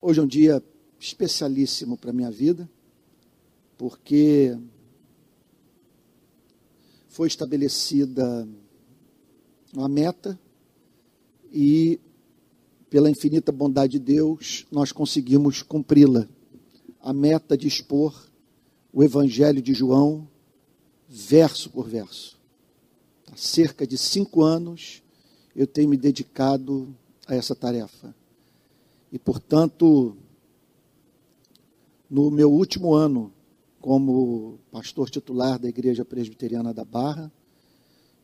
Hoje é um dia especialíssimo para a minha vida, porque foi estabelecida uma meta e, pela infinita bondade de Deus, nós conseguimos cumpri-la. A meta de expor o Evangelho de João, verso por verso. Há cerca de cinco anos eu tenho me dedicado a essa tarefa. E, portanto, no meu último ano como pastor titular da Igreja Presbiteriana da Barra,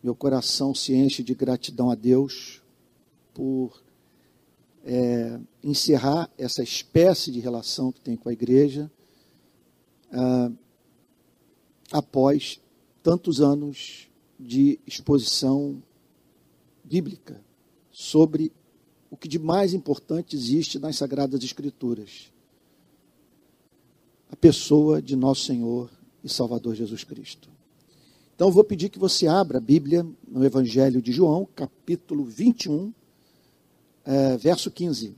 meu coração se enche de gratidão a Deus por é, encerrar essa espécie de relação que tem com a igreja ah, após tantos anos de exposição bíblica sobre o que de mais importante existe nas Sagradas Escrituras: a pessoa de nosso Senhor e Salvador Jesus Cristo. Então, eu vou pedir que você abra a Bíblia no Evangelho de João, capítulo 21, é, verso 15.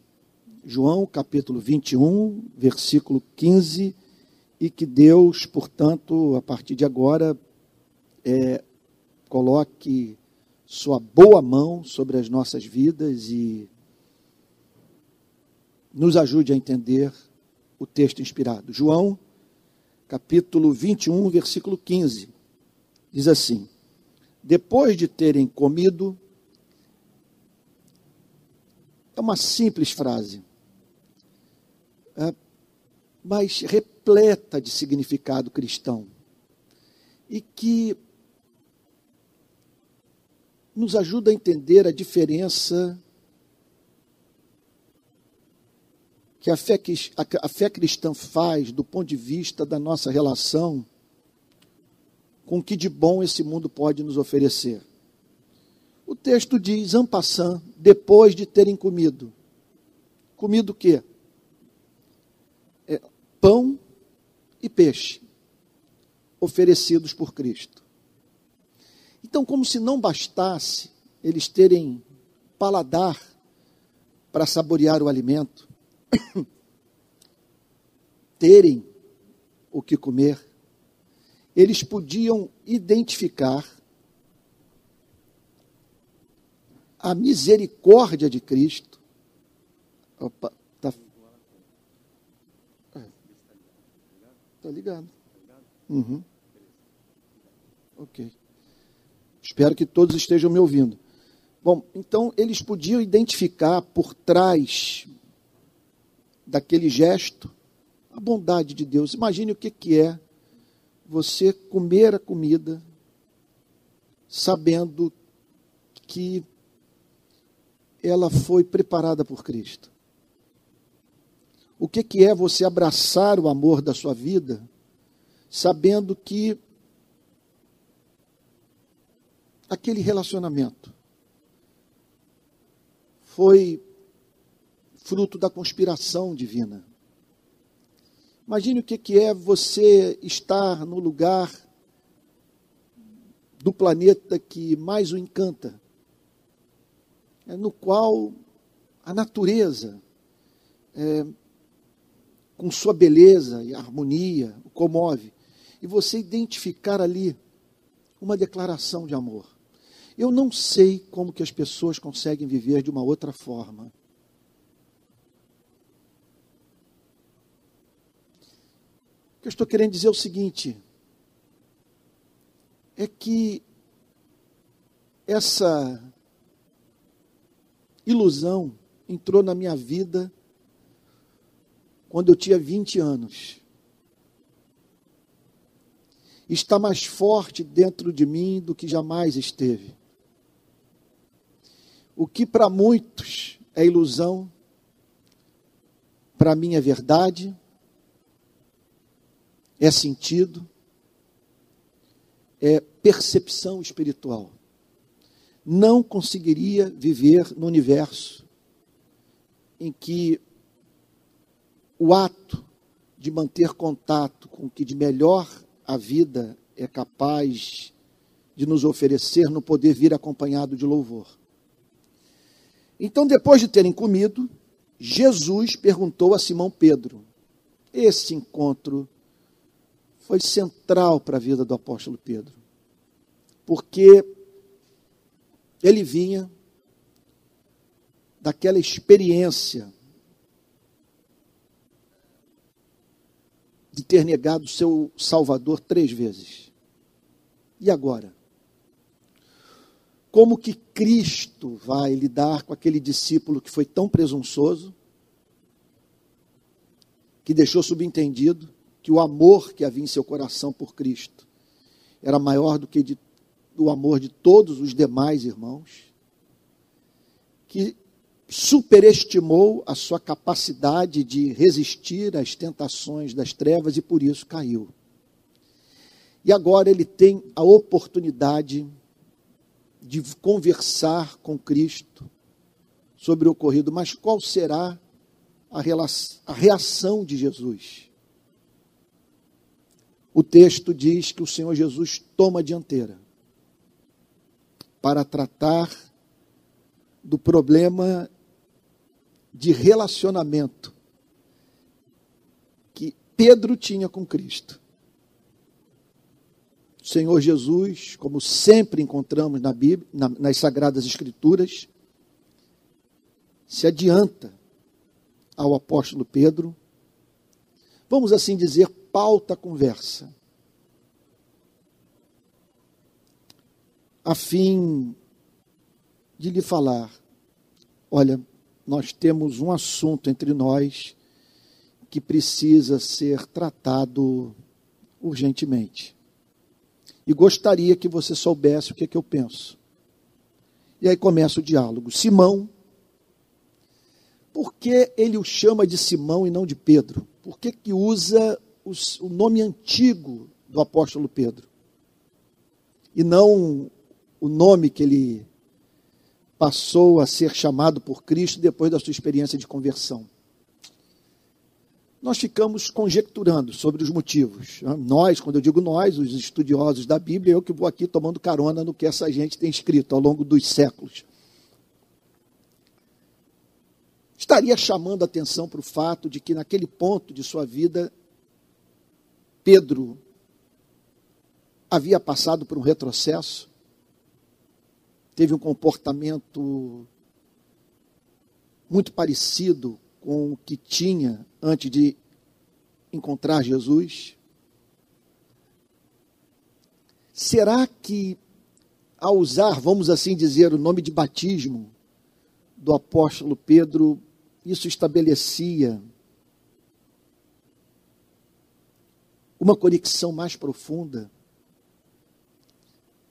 João, capítulo 21, versículo 15, e que Deus, portanto, a partir de agora, é, coloque sua boa mão sobre as nossas vidas e nos ajude a entender o texto inspirado. João, capítulo 21, versículo 15, diz assim: Depois de terem comido, é uma simples frase, é, mas repleta de significado cristão, e que nos ajuda a entender a diferença que a fé, a fé cristã faz do ponto de vista da nossa relação com o que de bom esse mundo pode nos oferecer. O texto diz, ampassant, depois de terem comido. Comido o quê? É, pão e peixe, oferecidos por Cristo. Então, como se não bastasse eles terem paladar para saborear o alimento, terem o que comer, eles podiam identificar a misericórdia de Cristo. Opa, tá, é, tá ligado. Uhum. Ok. Espero que todos estejam me ouvindo. Bom, então eles podiam identificar por trás daquele gesto a bondade de Deus. Imagine o que, que é você comer a comida sabendo que ela foi preparada por Cristo. O que, que é você abraçar o amor da sua vida sabendo que aquele relacionamento foi fruto da conspiração divina. Imagine o que é você estar no lugar do planeta que mais o encanta, é, no qual a natureza, é, com sua beleza e harmonia, o comove, e você identificar ali uma declaração de amor. Eu não sei como que as pessoas conseguem viver de uma outra forma. O que eu estou querendo dizer é o seguinte: é que essa ilusão entrou na minha vida quando eu tinha 20 anos. Está mais forte dentro de mim do que jamais esteve. O que para muitos é ilusão, para mim é verdade é sentido, é percepção espiritual. Não conseguiria viver no universo em que o ato de manter contato com o que de melhor a vida é capaz de nos oferecer no poder vir acompanhado de louvor. Então, depois de terem comido, Jesus perguntou a Simão Pedro. Esse encontro foi central para a vida do apóstolo Pedro, porque ele vinha daquela experiência de ter negado seu Salvador três vezes. E agora? Como que Cristo vai lidar com aquele discípulo que foi tão presunçoso, que deixou subentendido que o amor que havia em seu coração por Cristo era maior do que de, o amor de todos os demais irmãos, que superestimou a sua capacidade de resistir às tentações das trevas e por isso caiu. E agora ele tem a oportunidade de conversar com Cristo sobre o ocorrido, mas qual será a reação de Jesus? O texto diz que o Senhor Jesus toma a dianteira para tratar do problema de relacionamento que Pedro tinha com Cristo. Senhor Jesus, como sempre encontramos na Bíblia, na, nas Sagradas Escrituras, se adianta ao apóstolo Pedro, vamos assim dizer, pauta a conversa, a fim de lhe falar: olha, nós temos um assunto entre nós que precisa ser tratado urgentemente. E gostaria que você soubesse o que, é que eu penso. E aí começa o diálogo. Simão, por que ele o chama de Simão e não de Pedro? Por que, que usa os, o nome antigo do apóstolo Pedro? E não o nome que ele passou a ser chamado por Cristo depois da sua experiência de conversão. Nós ficamos conjecturando sobre os motivos. Nós, quando eu digo nós, os estudiosos da Bíblia, eu que vou aqui tomando carona no que essa gente tem escrito ao longo dos séculos. Estaria chamando atenção para o fato de que, naquele ponto de sua vida, Pedro havia passado por um retrocesso, teve um comportamento muito parecido com o que tinha antes de encontrar Jesus? Será que, ao usar, vamos assim dizer, o nome de batismo do apóstolo Pedro, isso estabelecia uma conexão mais profunda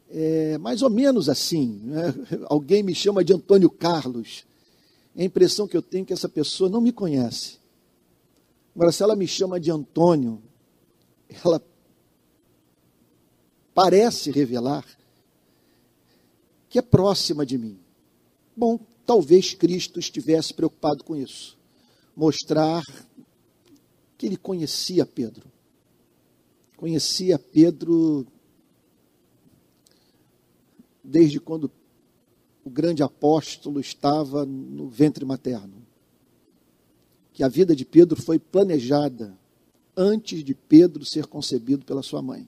é, mais ou menos assim. Né? Alguém me chama de Antônio Carlos. A impressão que eu tenho é que essa pessoa não me conhece. Agora, se ela me chama de Antônio, ela parece revelar que é próxima de mim. Bom, talvez Cristo estivesse preocupado com isso. Mostrar que ele conhecia Pedro. Conhecia Pedro desde quando o grande apóstolo estava no ventre materno. Que a vida de Pedro foi planejada antes de Pedro ser concebido pela sua mãe.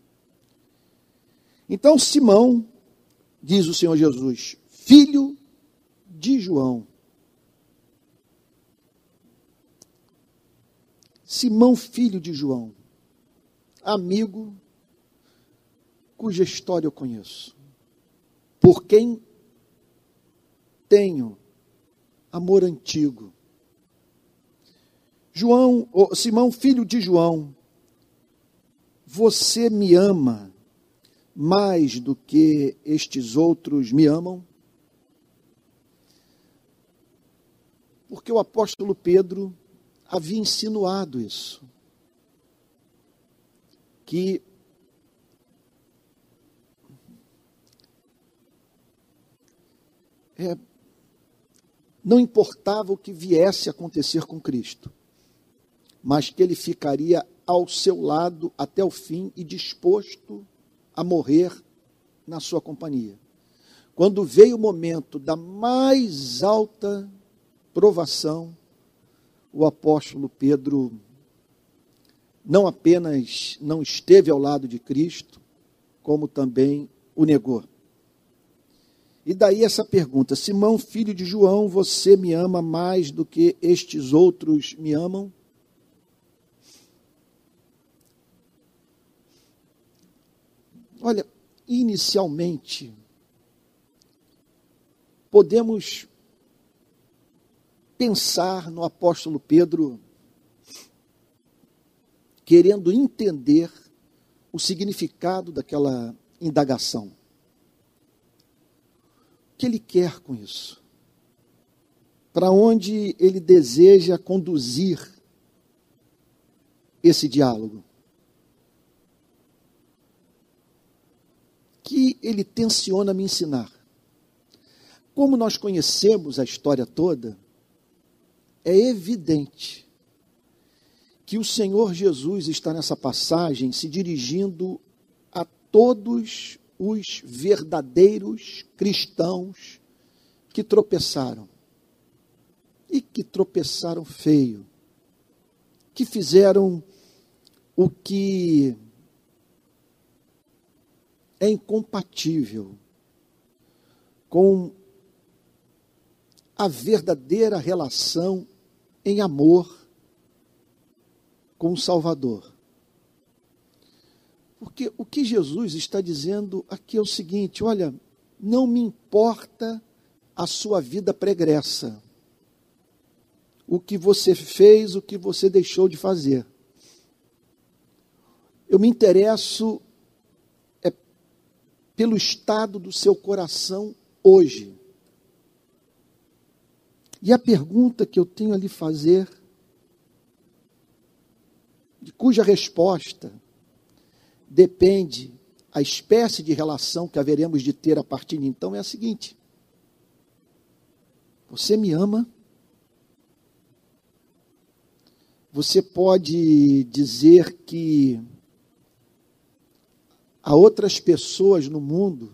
Então Simão, diz o Senhor Jesus, filho de João. Simão, filho de João, amigo cuja história eu conheço por quem tenho amor antigo. João, Simão, filho de João, você me ama mais do que estes outros me amam? Porque o apóstolo Pedro havia insinuado isso. Que é, não importava o que viesse a acontecer com Cristo, mas que ele ficaria ao seu lado até o fim e disposto a morrer na sua companhia. Quando veio o momento da mais alta provação, o apóstolo Pedro não apenas não esteve ao lado de Cristo, como também o negou. E daí essa pergunta: Simão, filho de João, você me ama mais do que estes outros me amam? Olha, inicialmente, podemos pensar no apóstolo Pedro querendo entender o significado daquela indagação. Que ele quer com isso? Para onde ele deseja conduzir esse diálogo? Que ele tensiona me ensinar. Como nós conhecemos a história toda, é evidente que o Senhor Jesus está nessa passagem se dirigindo a todos os verdadeiros cristãos que tropeçaram. E que tropeçaram feio. Que fizeram o que é incompatível com a verdadeira relação em amor com o Salvador. Porque o que Jesus está dizendo aqui é o seguinte: olha, não me importa a sua vida pregressa, o que você fez, o que você deixou de fazer. Eu me interesso é, pelo estado do seu coração hoje. E a pergunta que eu tenho a lhe fazer de cuja resposta depende a espécie de relação que haveremos de ter a partir de então, é a seguinte: Você me ama? Você pode dizer que há outras pessoas no mundo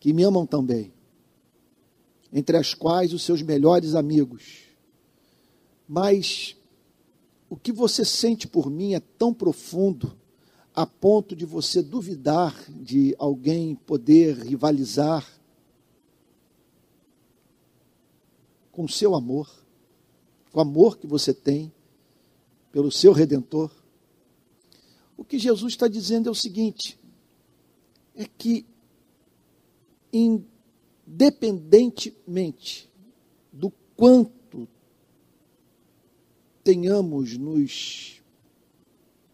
que me amam também, entre as quais os seus melhores amigos. Mas o que você sente por mim é tão profundo a ponto de você duvidar de alguém poder rivalizar com seu amor, com o amor que você tem pelo seu redentor. O que Jesus está dizendo é o seguinte: é que, independentemente do quanto tenhamos nos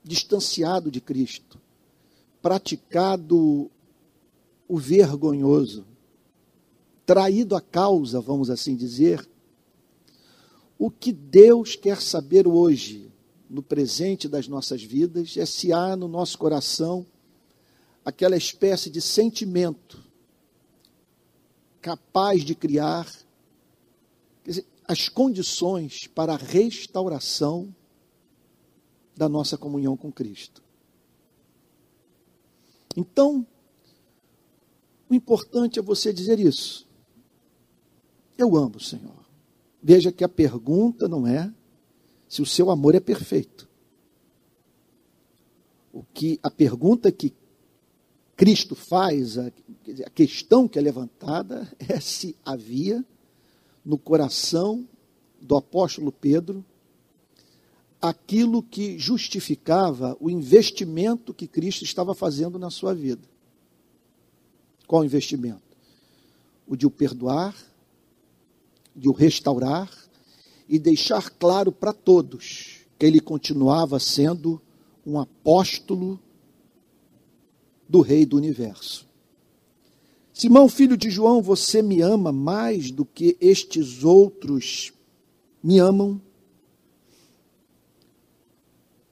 distanciado de Cristo, praticado o vergonhoso, traído a causa, vamos assim dizer, o que Deus quer saber hoje, no presente das nossas vidas, é se há no nosso coração aquela espécie de sentimento capaz de criar dizer, as condições para a restauração da nossa comunhão com Cristo. Então, o importante é você dizer isso. Eu amo o Senhor. Veja que a pergunta não é se o seu amor é perfeito. O que a pergunta que Cristo faz, a, a questão que é levantada é se havia no coração do apóstolo Pedro aquilo que justificava o investimento que Cristo estava fazendo na sua vida. Qual investimento? O de o perdoar, de o restaurar e deixar claro para todos que ele continuava sendo um apóstolo do Rei do Universo. Simão, filho de João, você me ama mais do que estes outros me amam?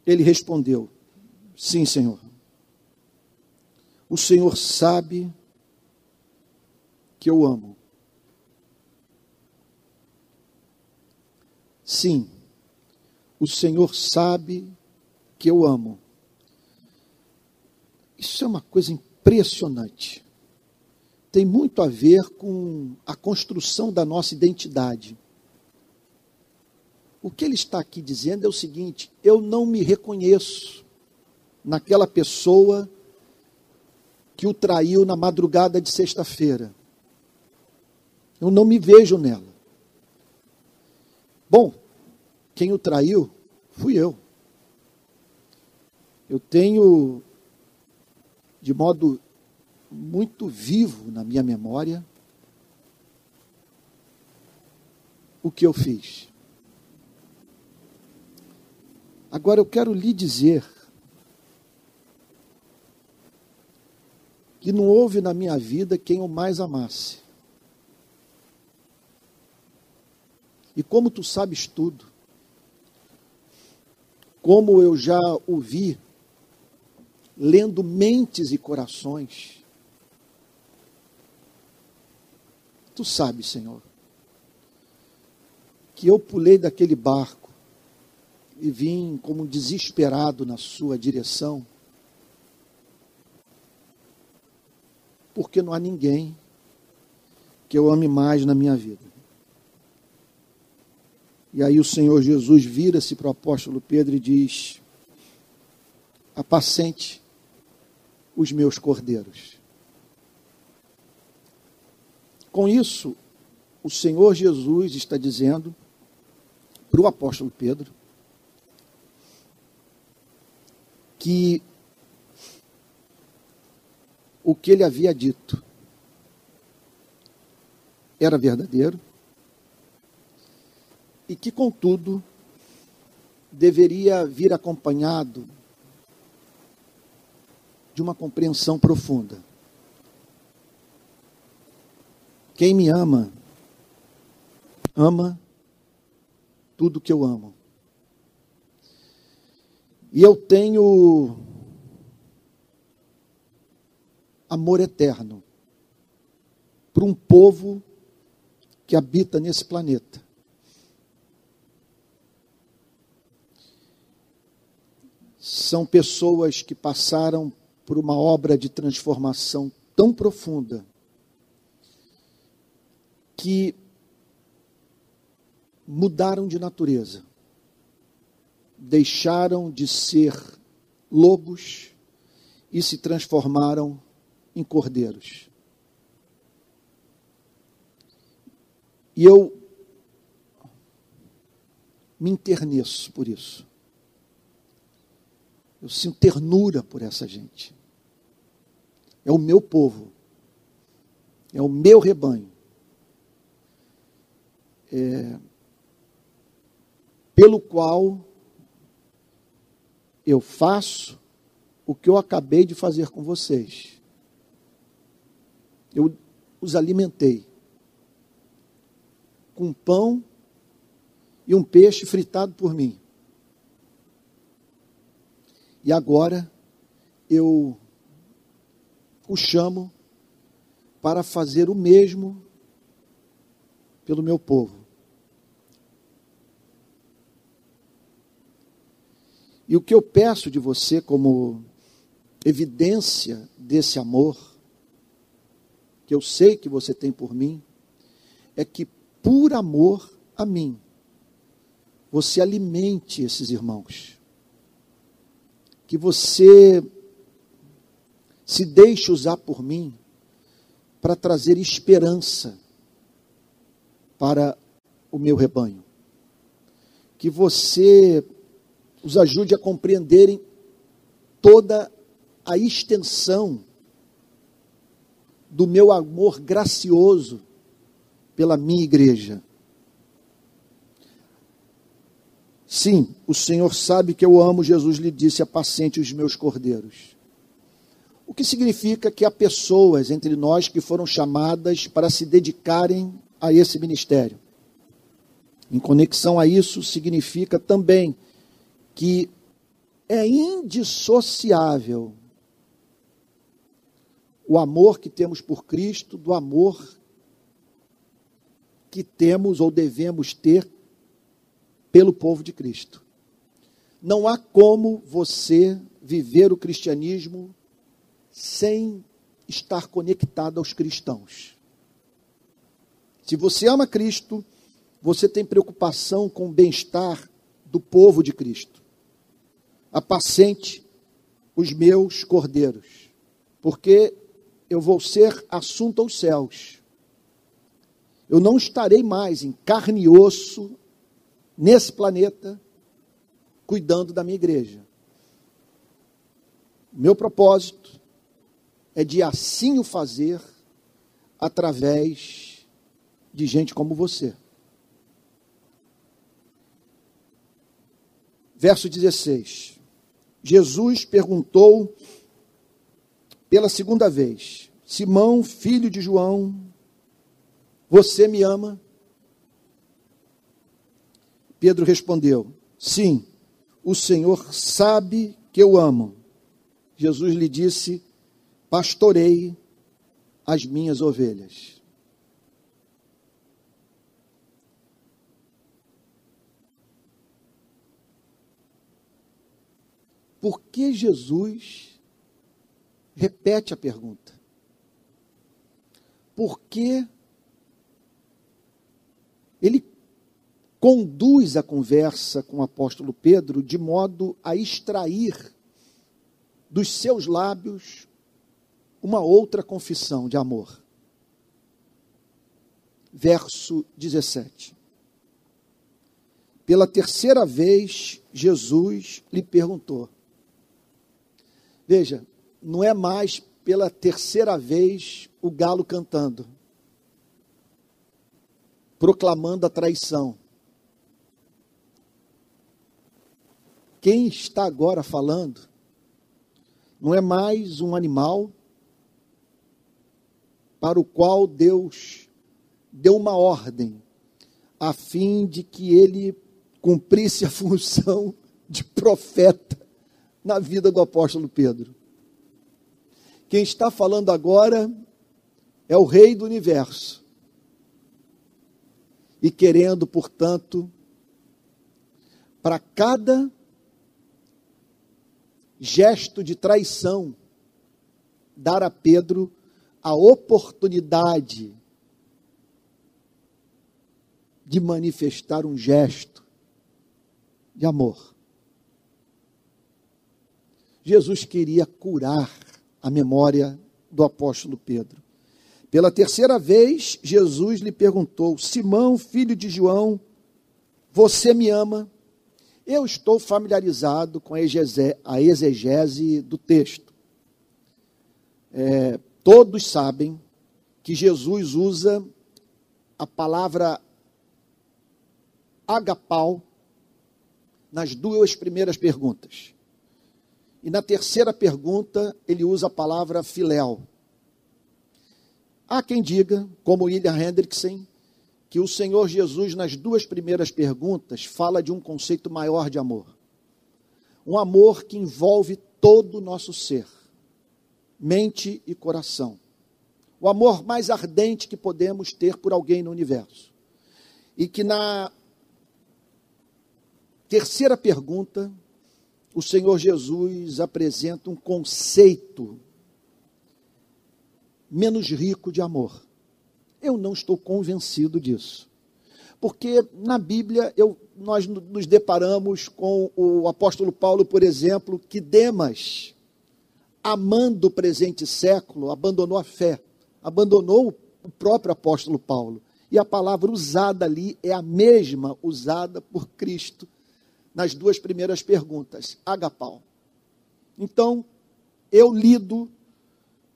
Ele respondeu: Sim, Senhor. O Senhor sabe que eu amo. Sim, o Senhor sabe que eu amo. Isso é uma coisa impressionante. Tem muito a ver com a construção da nossa identidade. O que ele está aqui dizendo é o seguinte: eu não me reconheço naquela pessoa que o traiu na madrugada de sexta-feira. Eu não me vejo nela. Bom, quem o traiu fui eu. Eu tenho, de modo muito vivo na minha memória, o que eu fiz. Agora eu quero lhe dizer que não houve na minha vida quem eu mais amasse. E como tu sabes tudo, como eu já ouvi, lendo mentes e corações, tu sabes, Senhor, que eu pulei daquele barco e vim como desesperado na sua direção, porque não há ninguém que eu ame mais na minha vida. E aí o Senhor Jesus vira-se para o apóstolo Pedro e diz: Apacente os meus cordeiros. Com isso, o Senhor Jesus está dizendo para o apóstolo Pedro que o que ele havia dito era verdadeiro e que, contudo, deveria vir acompanhado de uma compreensão profunda. Quem me ama, ama tudo que eu amo. E eu tenho amor eterno para um povo que habita nesse planeta. são pessoas que passaram por uma obra de transformação tão profunda que mudaram de natureza, deixaram de ser lobos e se transformaram em cordeiros. E eu me enterneço por isso. Eu sinto ternura por essa gente. É o meu povo. É o meu rebanho. É, pelo qual eu faço o que eu acabei de fazer com vocês. Eu os alimentei com pão e um peixe fritado por mim. E agora eu o chamo para fazer o mesmo pelo meu povo. E o que eu peço de você, como evidência desse amor, que eu sei que você tem por mim, é que por amor a mim, você alimente esses irmãos que você se deixe usar por mim para trazer esperança para o meu rebanho. Que você os ajude a compreenderem toda a extensão do meu amor gracioso pela minha igreja. Sim, o Senhor sabe que eu amo, Jesus lhe disse: apacente os meus cordeiros. O que significa que há pessoas entre nós que foram chamadas para se dedicarem a esse ministério. Em conexão a isso, significa também que é indissociável o amor que temos por Cristo do amor que temos ou devemos ter pelo povo de Cristo. Não há como você viver o cristianismo sem estar conectado aos cristãos. Se você ama Cristo, você tem preocupação com o bem-estar do povo de Cristo. Apacente os meus cordeiros, porque eu vou ser assunto aos céus. Eu não estarei mais em carne e osso nesse planeta cuidando da minha igreja. Meu propósito é de assim o fazer através de gente como você. Verso 16. Jesus perguntou pela segunda vez: Simão, filho de João, você me ama? Pedro respondeu: Sim, o Senhor sabe que eu amo. Jesus lhe disse: Pastorei as minhas ovelhas. Por que Jesus repete a pergunta? Por que ele conduz a conversa com o apóstolo Pedro de modo a extrair dos seus lábios uma outra confissão de amor. Verso 17. Pela terceira vez, Jesus lhe perguntou. Veja, não é mais pela terceira vez o galo cantando, proclamando a traição. Quem está agora falando não é mais um animal para o qual Deus deu uma ordem, a fim de que ele cumprisse a função de profeta na vida do apóstolo Pedro. Quem está falando agora é o Rei do universo. E querendo, portanto, para cada gesto de traição, dar a Pedro a oportunidade de manifestar um gesto de amor. Jesus queria curar a memória do apóstolo Pedro. Pela terceira vez, Jesus lhe perguntou: Simão, filho de João, você me ama? Eu estou familiarizado com a exegese do texto. É, todos sabem que Jesus usa a palavra agapau nas duas primeiras perguntas. E na terceira pergunta, ele usa a palavra filéu. Há quem diga, como William Hendrickson, que o Senhor Jesus, nas duas primeiras perguntas, fala de um conceito maior de amor. Um amor que envolve todo o nosso ser, mente e coração. O amor mais ardente que podemos ter por alguém no universo. E que na terceira pergunta, o Senhor Jesus apresenta um conceito menos rico de amor eu não estou convencido disso. Porque na Bíblia eu, nós nos deparamos com o apóstolo Paulo, por exemplo, que Demas, amando o presente século, abandonou a fé, abandonou o próprio apóstolo Paulo. E a palavra usada ali é a mesma usada por Cristo nas duas primeiras perguntas, agapau. Então, eu lido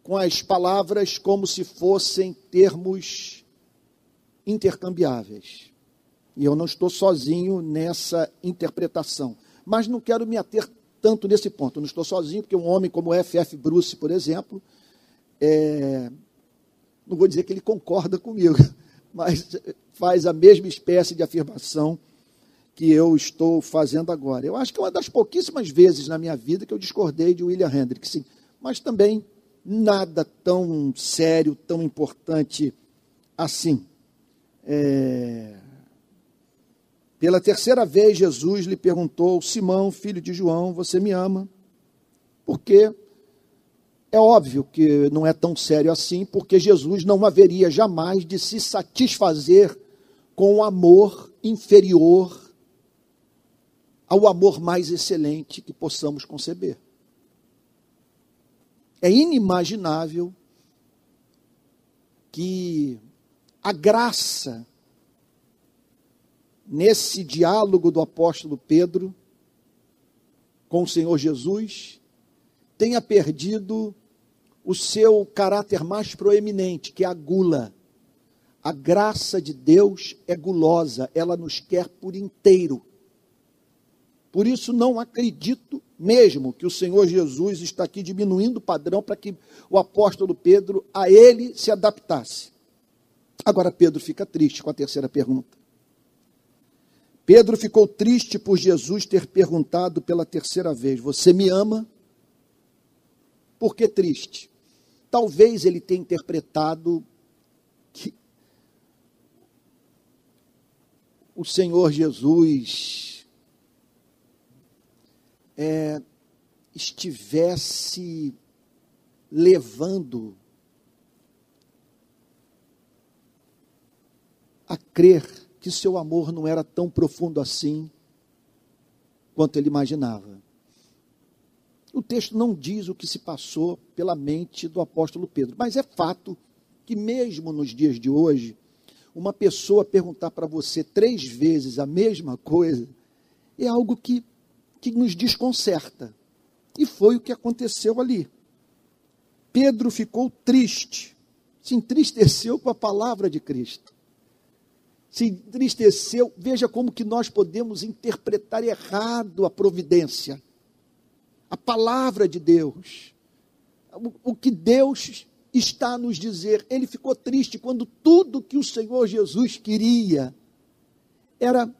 com as palavras como se fossem termos intercambiáveis. E eu não estou sozinho nessa interpretação. Mas não quero me ater tanto nesse ponto. Eu não estou sozinho, porque um homem como F.F. Bruce, por exemplo, é... não vou dizer que ele concorda comigo, mas faz a mesma espécie de afirmação que eu estou fazendo agora. Eu acho que é uma das pouquíssimas vezes na minha vida que eu discordei de William Hendrickson, mas também nada tão sério, tão importante assim. É... Pela terceira vez, Jesus lhe perguntou: Simão, filho de João, você me ama? Porque É óbvio que não é tão sério assim, porque Jesus não haveria jamais de se satisfazer com o amor inferior ao amor mais excelente que possamos conceber. É inimaginável que a graça nesse diálogo do apóstolo Pedro com o Senhor Jesus tenha perdido o seu caráter mais proeminente, que é a gula. A graça de Deus é gulosa, ela nos quer por inteiro. Por isso, não acredito mesmo que o Senhor Jesus está aqui diminuindo o padrão para que o apóstolo Pedro a ele se adaptasse. Agora, Pedro fica triste com a terceira pergunta. Pedro ficou triste por Jesus ter perguntado pela terceira vez: Você me ama? Por que triste? Talvez ele tenha interpretado que o Senhor Jesus é, estivesse levando a crer que seu amor não era tão profundo assim quanto ele imaginava. O texto não diz o que se passou pela mente do apóstolo Pedro, mas é fato que, mesmo nos dias de hoje, uma pessoa perguntar para você três vezes a mesma coisa é algo que, que nos desconcerta. E foi o que aconteceu ali. Pedro ficou triste, se entristeceu com a palavra de Cristo. Se entristeceu, veja como que nós podemos interpretar errado a providência a palavra de Deus, o, que Deus está a nos dizer. Ele ficou triste quando tudo que o Senhor Jesus queria era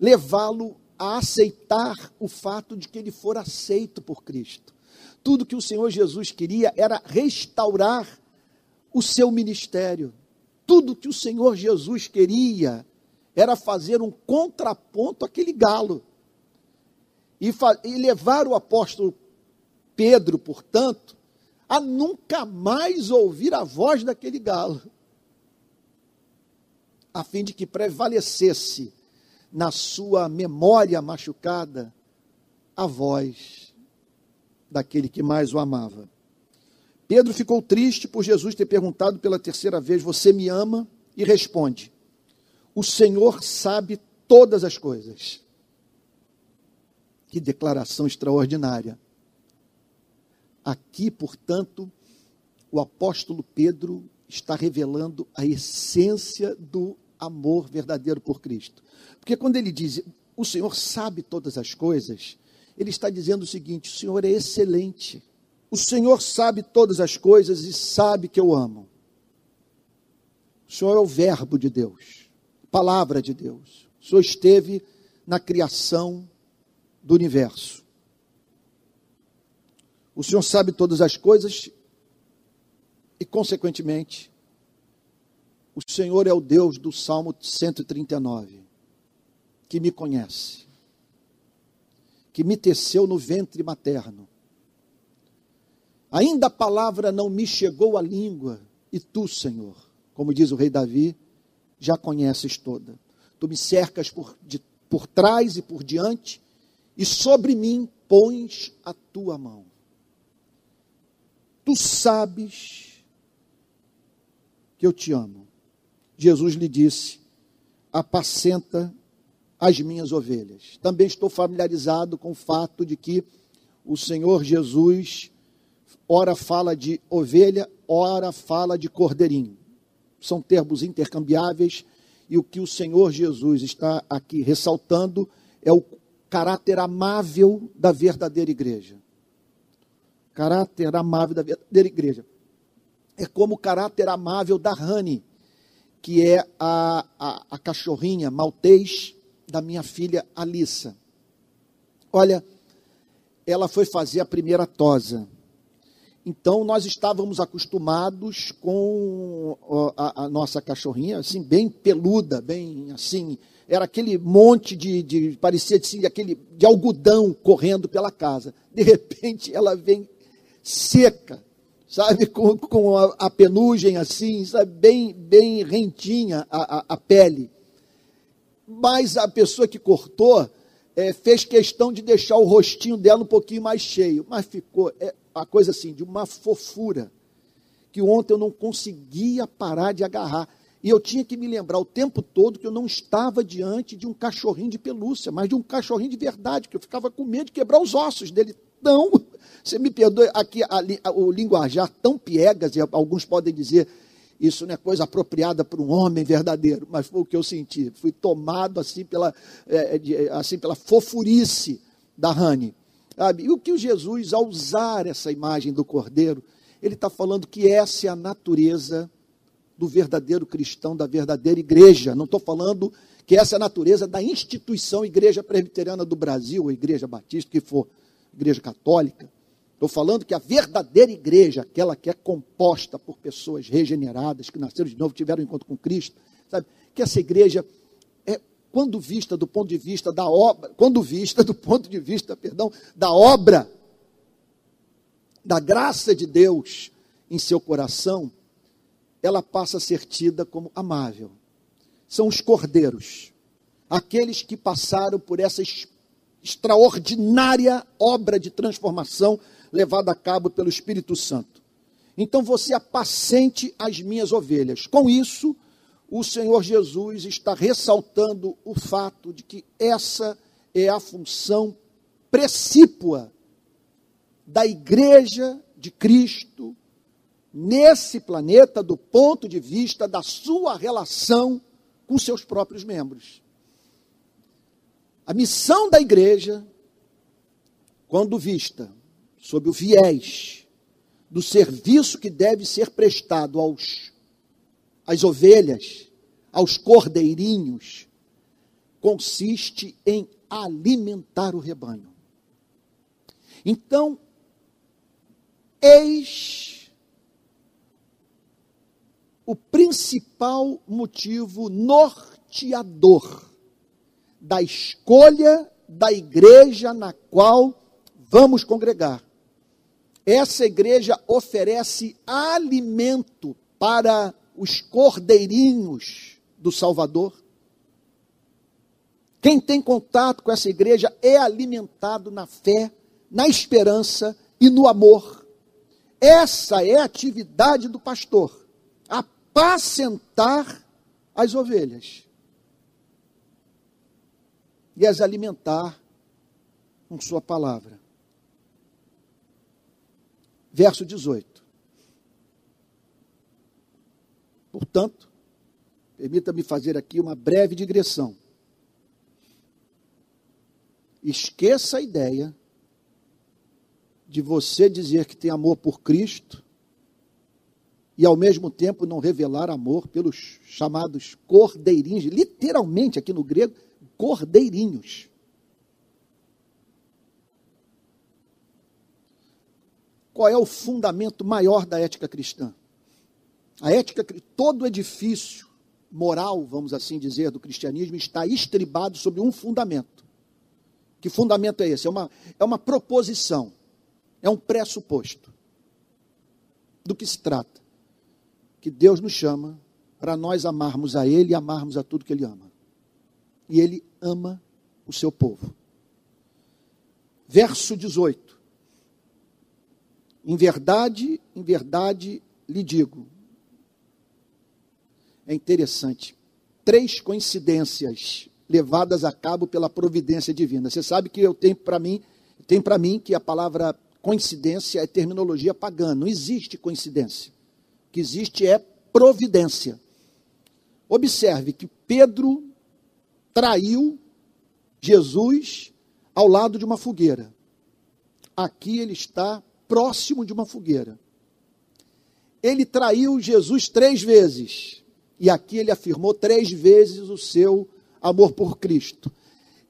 levá-lo a aceitar o fato de que ele for aceito por Cristo. Tudo que o Senhor Jesus queria era restaurar o seu ministério. Tudo que o Senhor Jesus queria era fazer um contraponto àquele galo e, e levar o apóstolo Pedro, portanto, a nunca mais ouvir a voz daquele galo, a fim de que prevalecesse na sua memória machucada a voz daquele que mais o amava. Pedro ficou triste por Jesus ter perguntado pela terceira vez: Você me ama? E responde: O Senhor sabe todas as coisas. Que declaração extraordinária. Aqui, portanto, o apóstolo Pedro está revelando a essência do amor verdadeiro por Cristo. Porque quando ele diz, o Senhor sabe todas as coisas, ele está dizendo o seguinte: o Senhor é excelente. O Senhor sabe todas as coisas e sabe que eu amo. O Senhor é o Verbo de Deus, palavra de Deus. O Senhor esteve na criação do universo. O Senhor sabe todas as coisas e, consequentemente, o Senhor é o Deus do Salmo 139, que me conhece, que me teceu no ventre materno. Ainda a palavra não me chegou à língua, e tu, Senhor, como diz o rei Davi, já conheces toda. Tu me cercas por, de, por trás e por diante, e sobre mim pões a tua mão. Tu sabes que eu te amo. Jesus lhe disse: apacenta as minhas ovelhas. Também estou familiarizado com o fato de que o Senhor Jesus, ora fala de ovelha, ora fala de cordeirinho. São termos intercambiáveis e o que o Senhor Jesus está aqui ressaltando é o caráter amável da verdadeira igreja. Caráter amável da verdadeira igreja. É como o caráter amável da Rani, que é a, a, a cachorrinha maltês da minha filha Alissa. Olha, ela foi fazer a primeira tosa. Então nós estávamos acostumados com a, a, nossa cachorrinha, assim, bem peluda, bem assim, era aquele monte de, de parecia assim, aquele de algodão correndo pela casa. De repente ela vem seca, sabe, com, com a, a, penugem assim, sabe, bem, bem rentinha a, a, a pele. Mas a pessoa que cortou é, fez questão de deixar o rostinho dela um pouquinho mais cheio, mas ficou é, a coisa assim, de uma fofura, que ontem eu não conseguia parar de agarrar. E eu tinha que me lembrar o tempo todo que eu não estava diante de um cachorrinho de pelúcia, mas de um cachorrinho de verdade, que eu ficava com medo de quebrar os ossos dele. Não, você me perdoe, aqui a, o linguajar tão piegas, e alguns podem dizer, isso não é coisa apropriada para um homem verdadeiro, mas foi o que eu senti. Fui tomado assim pela, é, de, assim, pela fofurice da Rani. E o que Jesus, ao usar essa imagem do cordeiro, ele está falando que essa é a natureza do verdadeiro cristão, da verdadeira igreja. Não estou falando que essa é a natureza da instituição Igreja Presbiteriana do Brasil, ou Igreja Batista, que for, Igreja Católica. Estou falando que a verdadeira igreja, aquela que é composta por pessoas regeneradas, que nasceram de novo, tiveram um encontro com Cristo, sabe? Que essa igreja é, quando vista do ponto de vista da obra, quando vista do ponto de vista, perdão, da obra, da graça de Deus em seu coração, ela passa a ser tida como amável. São os cordeiros, aqueles que passaram por essa extraordinária obra de transformação levada a cabo pelo Espírito Santo. Então você apacente as minhas ovelhas. Com isso, o Senhor Jesus está ressaltando o fato de que essa é a função precípua da igreja de Cristo nesse planeta do ponto de vista da sua relação com seus próprios membros. A missão da igreja, quando vista sob o viés do serviço que deve ser prestado aos às ovelhas, aos cordeirinhos, consiste em alimentar o rebanho. Então, eis o principal motivo norteador da escolha da igreja na qual vamos congregar. Essa igreja oferece alimento para os cordeirinhos do Salvador. Quem tem contato com essa igreja é alimentado na fé, na esperança e no amor. Essa é a atividade do pastor apacentar as ovelhas e as alimentar com Sua palavra. Verso 18. Portanto, permita-me fazer aqui uma breve digressão. Esqueça a ideia de você dizer que tem amor por Cristo e ao mesmo tempo não revelar amor pelos chamados cordeirinhos, literalmente aqui no grego, cordeirinhos. Qual é o fundamento maior da ética cristã? A ética, todo edifício moral, vamos assim dizer, do cristianismo está estribado sobre um fundamento. Que fundamento é esse? É uma, é uma proposição, é um pressuposto. Do que se trata? que Deus nos chama para nós amarmos a Ele e amarmos a tudo que Ele ama. E Ele ama o seu povo. Verso 18. Em verdade, em verdade lhe digo. É interessante. Três coincidências levadas a cabo pela providência divina. Você sabe que eu tenho para mim, tem para mim que a palavra coincidência é terminologia pagã, não existe coincidência que existe é providência. Observe que Pedro traiu Jesus ao lado de uma fogueira. Aqui ele está próximo de uma fogueira. Ele traiu Jesus três vezes. E aqui ele afirmou três vezes o seu amor por Cristo.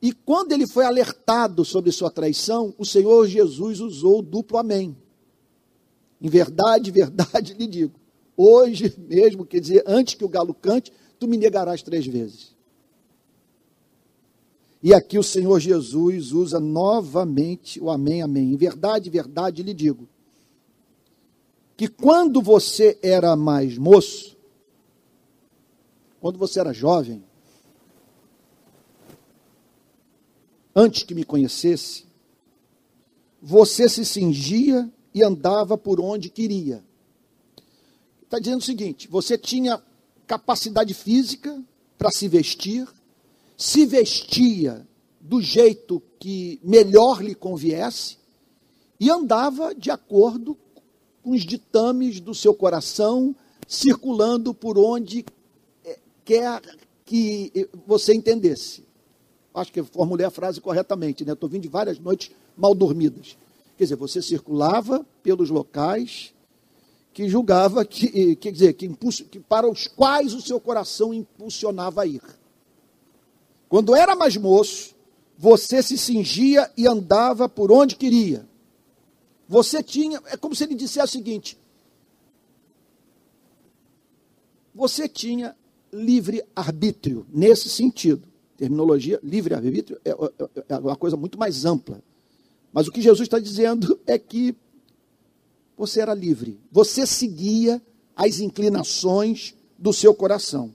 E quando ele foi alertado sobre sua traição, o Senhor Jesus usou o duplo amém. Em verdade, verdade lhe digo hoje mesmo, quer dizer, antes que o galo cante, tu me negarás três vezes. E aqui o Senhor Jesus usa novamente o amém, amém. Em verdade, verdade lhe digo: que quando você era mais moço, quando você era jovem, antes que me conhecesse, você se cingia e andava por onde queria. Está dizendo o seguinte: você tinha capacidade física para se vestir, se vestia do jeito que melhor lhe conviesse e andava de acordo com os ditames do seu coração, circulando por onde eh, quer que você entendesse. Acho que formulei a frase corretamente, né? Estou vindo de várias noites mal dormidas. Quer dizer, você circulava pelos locais que julgava que, quer dizer, que, que para os quais o seu coração impulsionava a ir. Quando era mais moço, você se cingia e andava por onde queria. Você tinha, é como se ele dissesse o seguinte: você tinha livre arbítrio nesse sentido. Terminologia, livre arbítrio é, é, é uma coisa muito mais ampla. Mas o que Jesus está dizendo é que você era livre. Você seguia as inclinações do seu coração.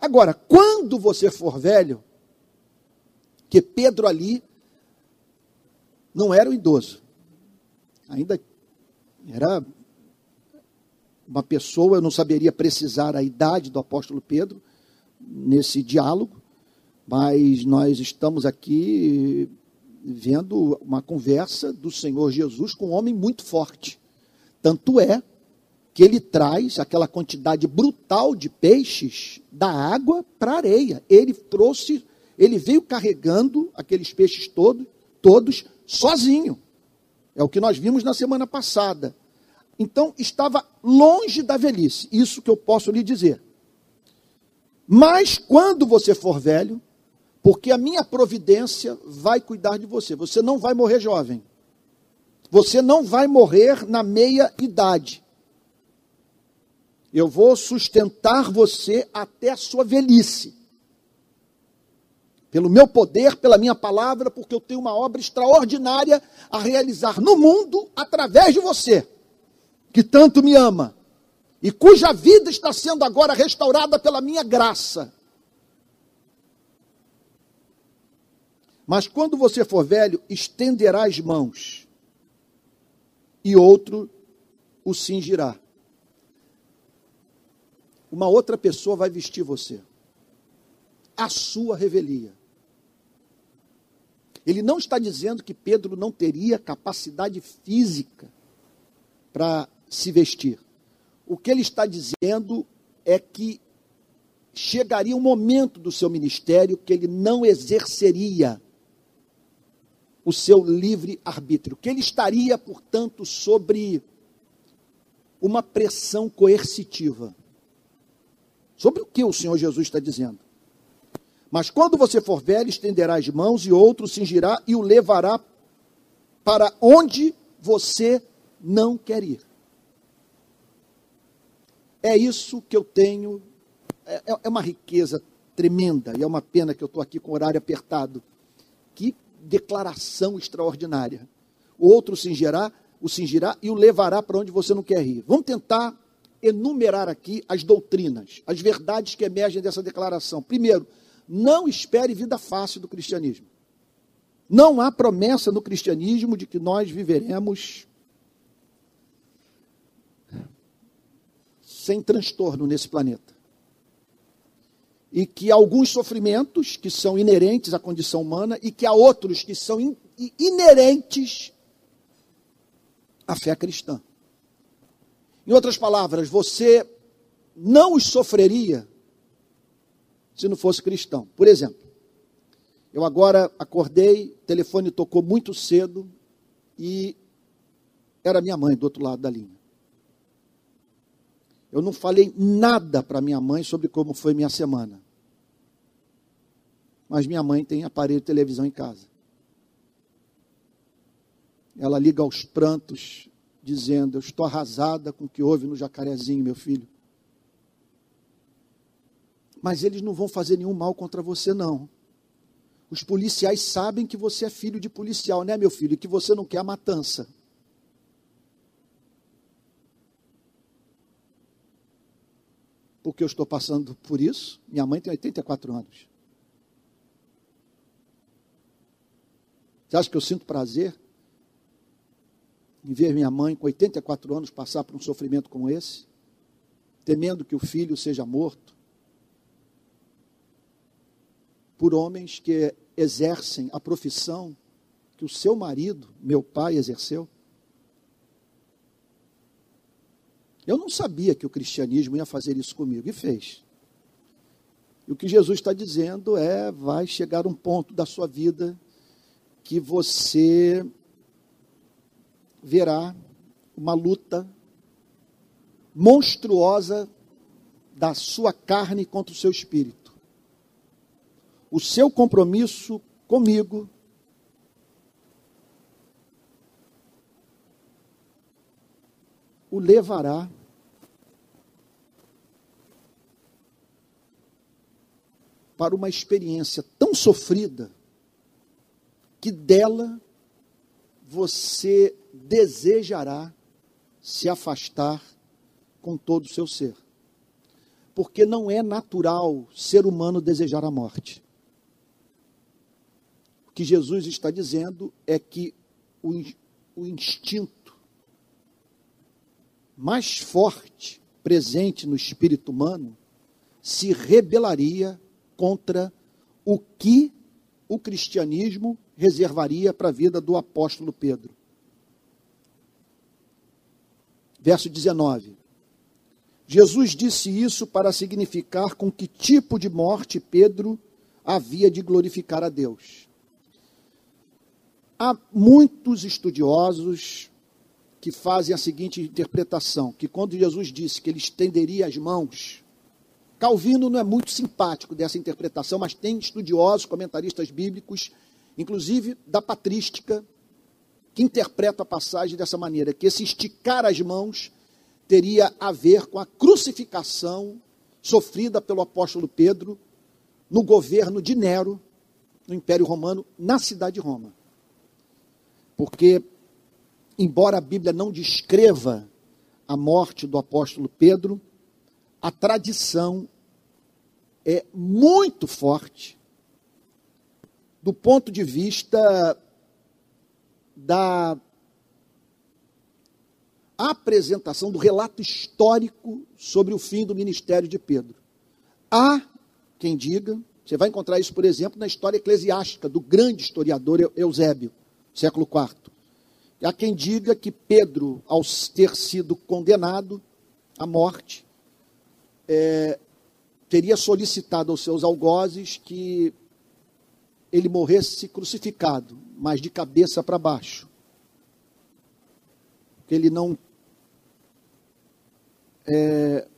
Agora, quando você for velho, que Pedro ali não era um idoso, ainda era uma pessoa, eu não saberia precisar a idade do apóstolo Pedro nesse diálogo, mas nós estamos aqui vendo uma conversa do Senhor Jesus com um homem muito forte. Tanto é que ele traz aquela quantidade brutal de peixes da água para a areia. Ele trouxe, ele veio carregando aqueles peixes todos, sozinho. É o que nós vimos na semana passada. Então estava longe da velhice, isso que eu posso lhe dizer. Mas quando você for velho, porque a minha providência vai cuidar de você. Você não vai morrer jovem. Você não vai morrer na meia idade. Eu vou sustentar você até a sua velhice. Pelo meu poder, pela minha palavra, porque eu tenho uma obra extraordinária a realizar no mundo através de você, que tanto me ama e cuja vida está sendo agora restaurada pela minha graça. Mas quando você for velho, estenderá as mãos, e outro o cingirá. Uma outra pessoa vai vestir você. A sua revelia. Ele não está dizendo que Pedro não teria capacidade física para se vestir. O que ele está dizendo é que chegaria um momento do seu ministério que ele não exerceria o seu livre arbítrio, que ele estaria, portanto, sobre uma pressão coercitiva. Sobre o que o Senhor Jesus está dizendo? Mas quando você for velho, estenderá as mãos e outro cingirá e o levará para onde você não quer ir. É isso que eu tenho, é, é uma riqueza tremenda, e é uma pena que eu estou aqui com o horário apertado. Que declaração extraordinária. O outro cingirá, o cingirá e o levará para onde você não quer ir. Vamos tentar enumerar aqui as doutrinas, as verdades que emergem dessa declaração. Primeiro, não espere vida fácil do cristianismo. Não há promessa no cristianismo de que nós viveremos sem transtorno nesse planeta e que há alguns sofrimentos que são inerentes à condição humana e que há outros que são in, inerentes à fé cristã. Em outras palavras, você não os sofreria se não fosse cristão. Por exemplo, eu agora acordei, o telefone tocou muito cedo e era minha mãe do outro lado da linha. Eu não falei nada para minha mãe sobre como foi minha semana mas minha mãe tem aparelho de televisão em casa. Ela liga aos prantos, dizendo: Eu estou arrasada com o que houve no jacarezinho, meu filho. Mas eles não vão fazer nenhum mal contra você, não. Os policiais sabem que você é filho de policial, né, meu filho? E que você não quer a matança. Porque eu estou passando por isso. Minha mãe tem 84 anos. Você acha que eu sinto prazer em ver minha mãe com 84 anos passar por um sofrimento como esse? Temendo que o filho seja morto? Por homens que exercem a profissão que o seu marido, meu pai, exerceu? Eu não sabia que o cristianismo ia fazer isso comigo, e fez. E o que Jesus está dizendo é: vai chegar um ponto da sua vida que você verá uma luta monstruosa da sua carne contra o seu espírito. O seu compromisso comigo o levará para uma experiência tão sofrida que dela você desejará se afastar com todo o seu ser. Porque não é natural ser humano desejar a morte. O que Jesus está dizendo é que o, o instinto mais forte presente no espírito humano se rebelaria contra o que o cristianismo reservaria para a vida do apóstolo Pedro. Verso 19. Jesus disse isso para significar com que tipo de morte Pedro havia de glorificar a Deus. Há muitos estudiosos que fazem a seguinte interpretação: que quando Jesus disse que ele estenderia as mãos, Calvino não é muito simpático dessa interpretação, mas tem estudiosos, comentaristas bíblicos, inclusive da patrística, que interpreta a passagem dessa maneira: que esse esticar as mãos teria a ver com a crucificação sofrida pelo apóstolo Pedro no governo de Nero, no Império Romano, na cidade de Roma. Porque embora a Bíblia não descreva a morte do apóstolo Pedro, a tradição é muito forte do ponto de vista da apresentação do relato histórico sobre o fim do ministério de Pedro. Há quem diga, você vai encontrar isso, por exemplo, na história eclesiástica do grande historiador Eusébio, século IV. Há quem diga que Pedro, ao ter sido condenado à morte, é, teria solicitado aos seus algozes que ele morresse crucificado, mas de cabeça para baixo. Que ele não é,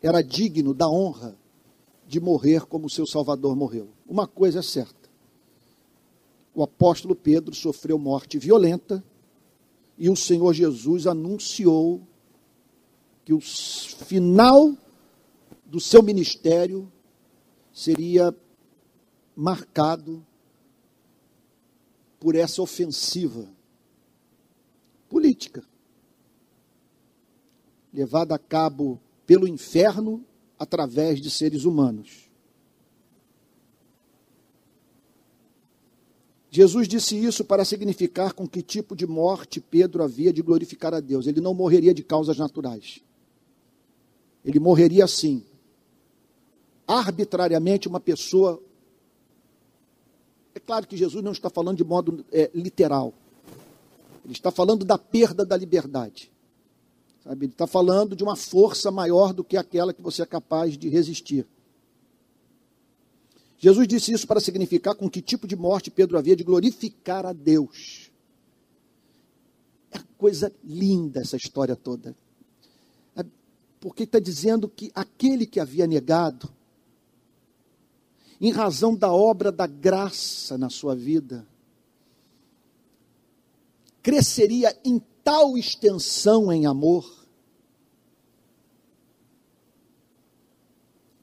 era digno da honra de morrer como seu Salvador morreu. Uma coisa é certa o apóstolo Pedro sofreu morte violenta e o Senhor Jesus anunciou que o final do seu ministério seria marcado por essa ofensiva política, levada a cabo pelo inferno através de seres humanos. Jesus disse isso para significar com que tipo de morte Pedro havia de glorificar a Deus. Ele não morreria de causas naturais. Ele morreria assim. Arbitrariamente, uma pessoa. Claro que Jesus não está falando de modo é, literal. Ele está falando da perda da liberdade. Sabe? Ele está falando de uma força maior do que aquela que você é capaz de resistir. Jesus disse isso para significar com que tipo de morte Pedro havia de glorificar a Deus. É coisa linda essa história toda. É porque está dizendo que aquele que havia negado, em razão da obra da graça na sua vida, cresceria em tal extensão em amor,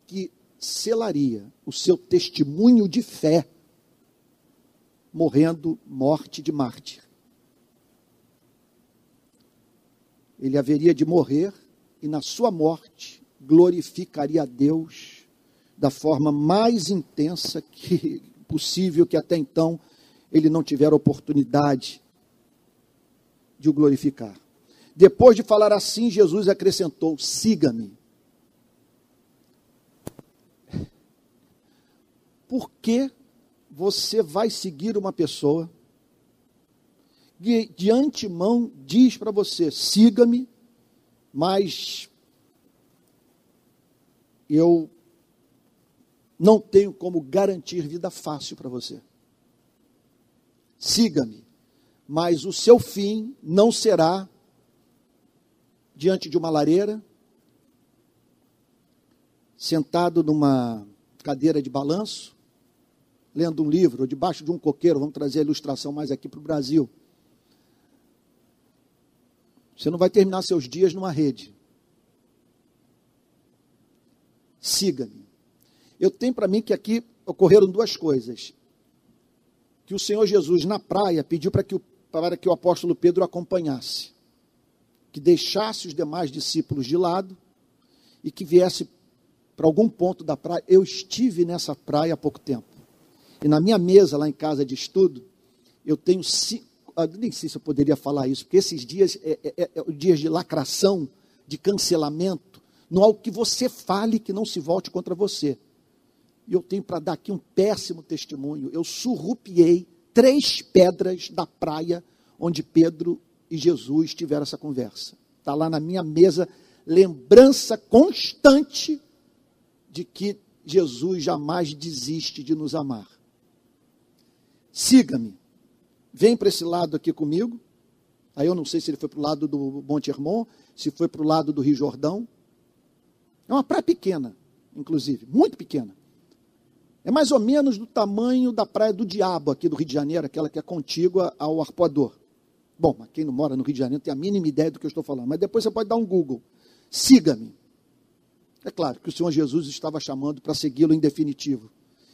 que selaria o seu testemunho de fé, morrendo morte de mártir. Ele haveria de morrer e na sua morte glorificaria a Deus da forma mais intensa que possível, que até então ele não tivera oportunidade de o glorificar. Depois de falar assim, Jesus acrescentou: siga-me. Por que você vai seguir uma pessoa que de antemão diz para você: siga-me, mas eu não tenho como garantir vida fácil para você. Siga-me, mas o seu fim não será diante de uma lareira, sentado numa cadeira de balanço, lendo um livro, ou debaixo de um coqueiro, vamos trazer a ilustração mais aqui para o Brasil. Você não vai terminar seus dias numa rede. Siga-me. Eu tenho para mim que aqui ocorreram duas coisas. Que o Senhor Jesus, na praia, pediu para que o, para que o apóstolo Pedro acompanhasse. Que deixasse os demais discípulos de lado e que viesse para algum ponto da praia. Eu estive nessa praia há pouco tempo. E na minha mesa, lá em casa de estudo, eu tenho cinco, ah, nem sei se eu poderia falar isso, porque esses dias é, é, é, é dias de lacração, de cancelamento, não há o que você fale que não se volte contra você. E eu tenho para dar aqui um péssimo testemunho. Eu surrupiei três pedras da praia onde Pedro e Jesus tiveram essa conversa. Está lá na minha mesa, lembrança constante de que Jesus jamais desiste de nos amar. Siga-me. Vem para esse lado aqui comigo. Aí eu não sei se ele foi para o lado do Monte Hermon, se foi para o lado do Rio Jordão. É uma praia pequena, inclusive, muito pequena. É mais ou menos do tamanho da Praia do Diabo, aqui do Rio de Janeiro, aquela que é contígua ao Arpoador. Bom, quem não mora no Rio de Janeiro tem a mínima ideia do que eu estou falando. Mas depois você pode dar um Google. Siga-me. É claro que o Senhor Jesus estava chamando para segui-lo em definitivo,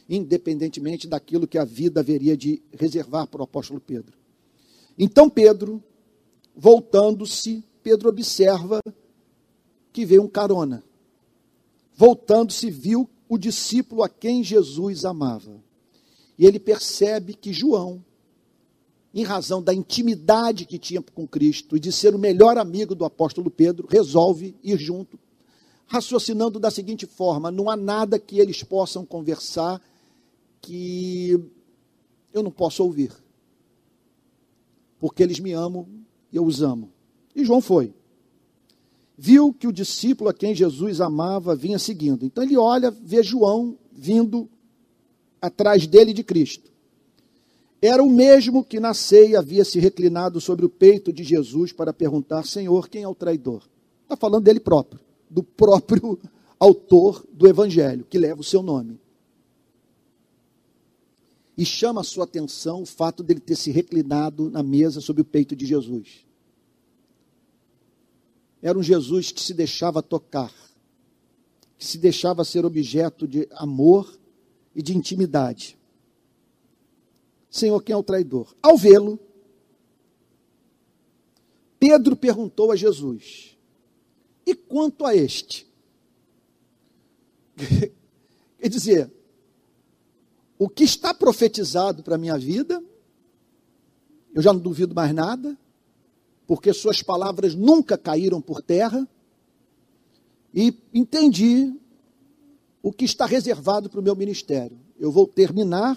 independentemente daquilo que a vida haveria de reservar para o apóstolo Pedro. Então Pedro, voltando-se, Pedro observa que veio um carona. Voltando-se, viu o discípulo a quem Jesus amava. E ele percebe que João, em razão da intimidade que tinha com Cristo e de ser o melhor amigo do apóstolo Pedro, resolve ir junto, raciocinando da seguinte forma: não há nada que eles possam conversar que eu não possa ouvir, porque eles me amam e eu os amo. E João foi viu que o discípulo a quem Jesus amava vinha seguindo. Então ele olha, vê João vindo atrás dele de Cristo. Era o mesmo que na ceia havia se reclinado sobre o peito de Jesus para perguntar: Senhor, quem é o traidor? Está falando dele próprio, do próprio autor do evangelho, que leva o seu nome. E chama a sua atenção o fato dele ter se reclinado na mesa sobre o peito de Jesus. Era um Jesus que se deixava tocar, que se deixava ser objeto de amor e de intimidade. Senhor, quem é o traidor? Ao vê-lo, Pedro perguntou a Jesus: E quanto a este? Quer dizer, o que está profetizado para a minha vida, eu já não duvido mais nada, porque suas palavras nunca caíram por terra, e entendi o que está reservado para o meu ministério. Eu vou terminar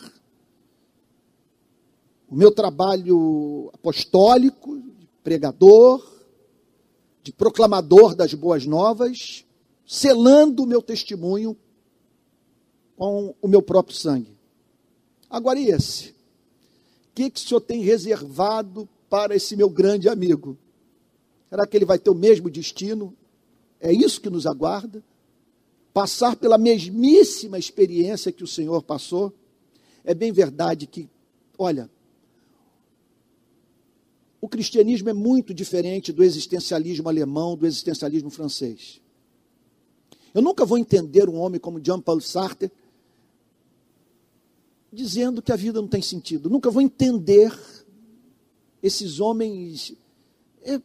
o meu trabalho apostólico, de pregador, de proclamador das boas novas, selando o meu testemunho com o meu próprio sangue. Agora, e esse? O que, que o senhor tem reservado para esse meu grande amigo? Será que ele vai ter o mesmo destino? É isso que nos aguarda? Passar pela mesmíssima experiência que o Senhor passou? É bem verdade que, olha, o cristianismo é muito diferente do existencialismo alemão, do existencialismo francês. Eu nunca vou entender um homem como Jean-Paul Sartre dizendo que a vida não tem sentido. Nunca vou entender esses homens. É,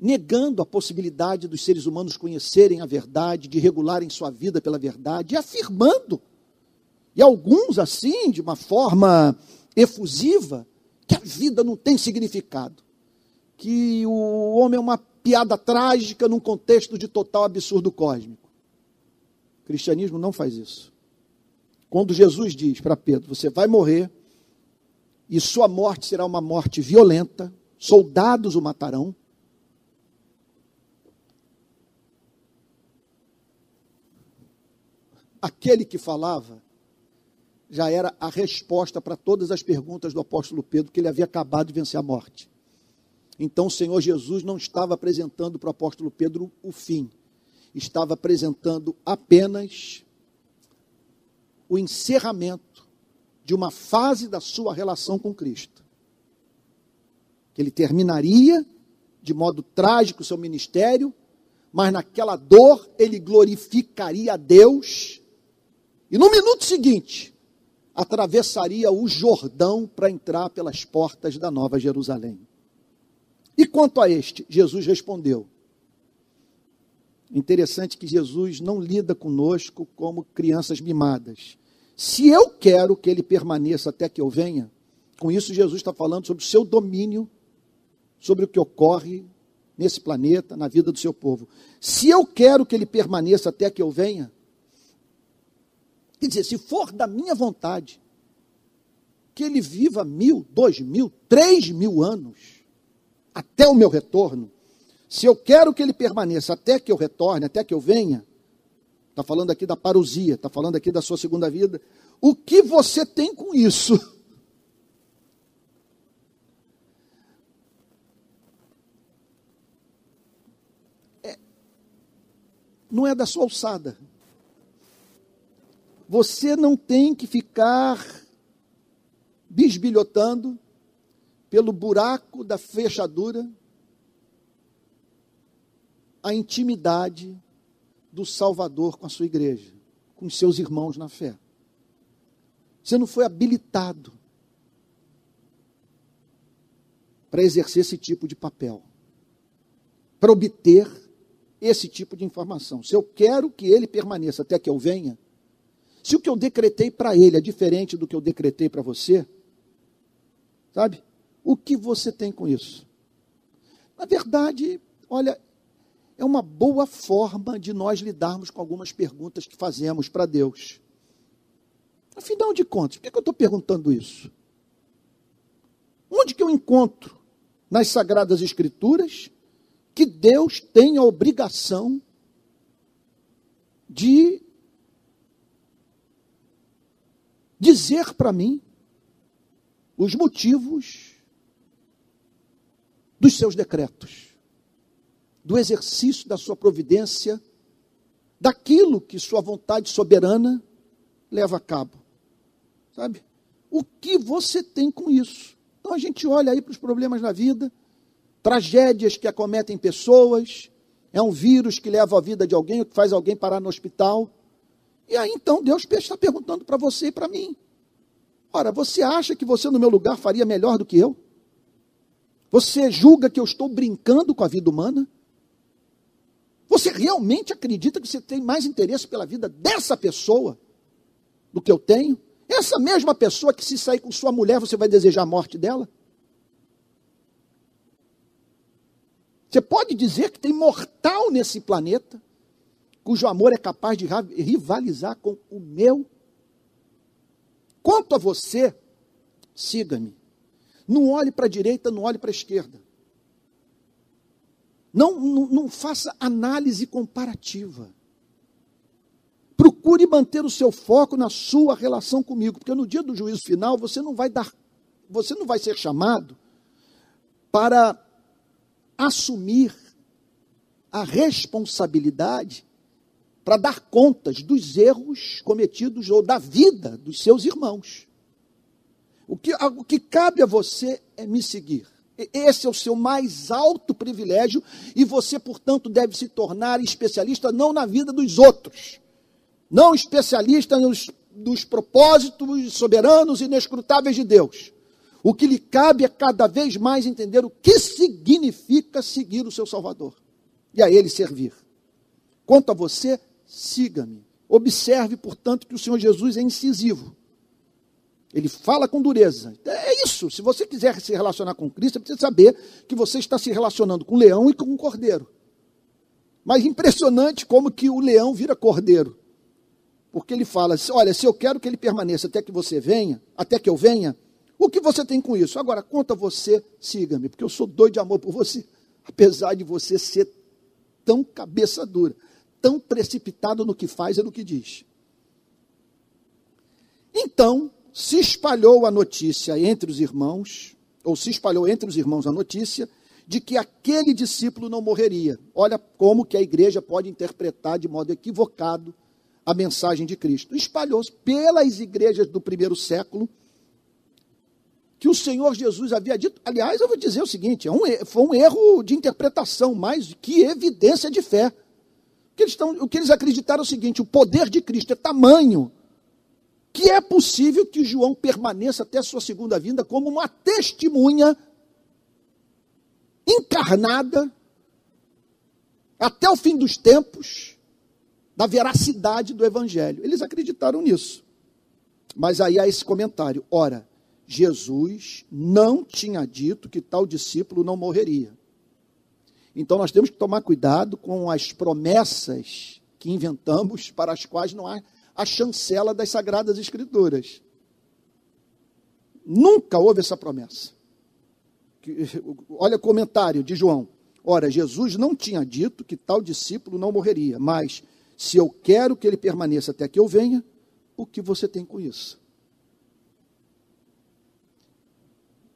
negando a possibilidade dos seres humanos conhecerem a verdade, de regularem sua vida pela verdade, e afirmando, e alguns assim, de uma forma efusiva, que a vida não tem significado, que o homem é uma piada trágica num contexto de total absurdo cósmico. O cristianismo não faz isso. Quando Jesus diz para Pedro: Você vai morrer, e sua morte será uma morte violenta, soldados o matarão, aquele que falava já era a resposta para todas as perguntas do apóstolo Pedro, que ele havia acabado de vencer a morte. Então o Senhor Jesus não estava apresentando para o apóstolo Pedro o fim, estava apresentando apenas o encerramento de uma fase da sua relação com Cristo. Que ele terminaria de modo trágico o seu ministério, mas naquela dor ele glorificaria a Deus e no minuto seguinte, atravessaria o Jordão para entrar pelas portas da Nova Jerusalém. E quanto a este, Jesus respondeu. Interessante que Jesus não lida conosco como crianças mimadas. Se eu quero que ele permaneça até que eu venha, com isso Jesus está falando sobre o seu domínio, sobre o que ocorre nesse planeta, na vida do seu povo. Se eu quero que ele permaneça até que eu venha, Quer dizer, se for da minha vontade, que ele viva mil, dois mil, três mil anos, até o meu retorno, se eu quero que ele permaneça até que eu retorne, até que eu venha, está falando aqui da parousia, está falando aqui da sua segunda vida, o que você tem com isso? É, não é da sua alçada você não tem que ficar bisbilhotando pelo buraco da fechadura a intimidade do Salvador com a sua igreja, com seus irmãos na fé. Você não foi habilitado para exercer esse tipo de papel, para obter esse tipo de informação. Se eu quero que ele permaneça até que eu venha, se o que eu decretei para ele é diferente do que eu decretei para você, sabe? O que você tem com isso? Na verdade, olha, é uma boa forma de nós lidarmos com algumas perguntas que fazemos para Deus. Afinal de contas, por que eu estou perguntando isso? Onde que eu encontro nas Sagradas Escrituras que Deus tem a obrigação de dizer para mim os motivos dos seus decretos, do exercício da sua providência, daquilo que sua vontade soberana leva a cabo. Sabe? O que você tem com isso? Então a gente olha aí para os problemas na vida, tragédias que acometem pessoas, é um vírus que leva a vida de alguém, que faz alguém parar no hospital. E aí então Deus está perguntando para você e para mim: Ora, você acha que você no meu lugar faria melhor do que eu? Você julga que eu estou brincando com a vida humana? Você realmente acredita que você tem mais interesse pela vida dessa pessoa do que eu tenho? Essa mesma pessoa que se sair com sua mulher, você vai desejar a morte dela? Você pode dizer que tem mortal nesse planeta cujo amor é capaz de rivalizar com o meu. Quanto a você, siga-me. Não olhe para a direita, não olhe para a esquerda. Não, não, não faça análise comparativa. Procure manter o seu foco na sua relação comigo, porque no dia do juízo final você não vai dar, você não vai ser chamado para assumir a responsabilidade para dar contas dos erros cometidos ou da vida dos seus irmãos. O que, o que cabe a você é me seguir. Esse é o seu mais alto privilégio e você, portanto, deve se tornar especialista não na vida dos outros, não especialista nos, nos propósitos soberanos e inescrutáveis de Deus. O que lhe cabe é cada vez mais entender o que significa seguir o seu Salvador e a ele servir. Quanto a você, siga-me. Observe, portanto, que o Senhor Jesus é incisivo. Ele fala com dureza. É isso. Se você quiser se relacionar com Cristo, você precisa saber que você está se relacionando com o leão e com o cordeiro. Mas impressionante como que o leão vira cordeiro. Porque ele fala: olha, se eu quero que ele permaneça até que você venha, até que eu venha, o que você tem com isso? Agora, conta você, siga-me, porque eu sou doido de amor por você. Apesar de você ser tão cabeça dura, tão precipitado no que faz e no que diz. Então, se espalhou a notícia entre os irmãos, ou se espalhou entre os irmãos a notícia de que aquele discípulo não morreria. Olha como que a igreja pode interpretar de modo equivocado a mensagem de Cristo. Espalhou-se pelas igrejas do primeiro século que o Senhor Jesus havia dito. Aliás, eu vou dizer o seguinte: é foi um erro de interpretação, mas que evidência de fé. O que, eles estão, o que eles acreditaram é o seguinte: o poder de Cristo é tamanho que é possível que João permaneça até a sua segunda vinda como uma testemunha encarnada até o fim dos tempos da veracidade do evangelho. Eles acreditaram nisso. Mas aí há esse comentário: ora, Jesus não tinha dito que tal discípulo não morreria. Então nós temos que tomar cuidado com as promessas que inventamos para as quais não há a chancela das sagradas escrituras. Nunca houve essa promessa. Olha o comentário de João. Ora, Jesus não tinha dito que tal discípulo não morreria, mas se eu quero que ele permaneça até que eu venha, o que você tem com isso?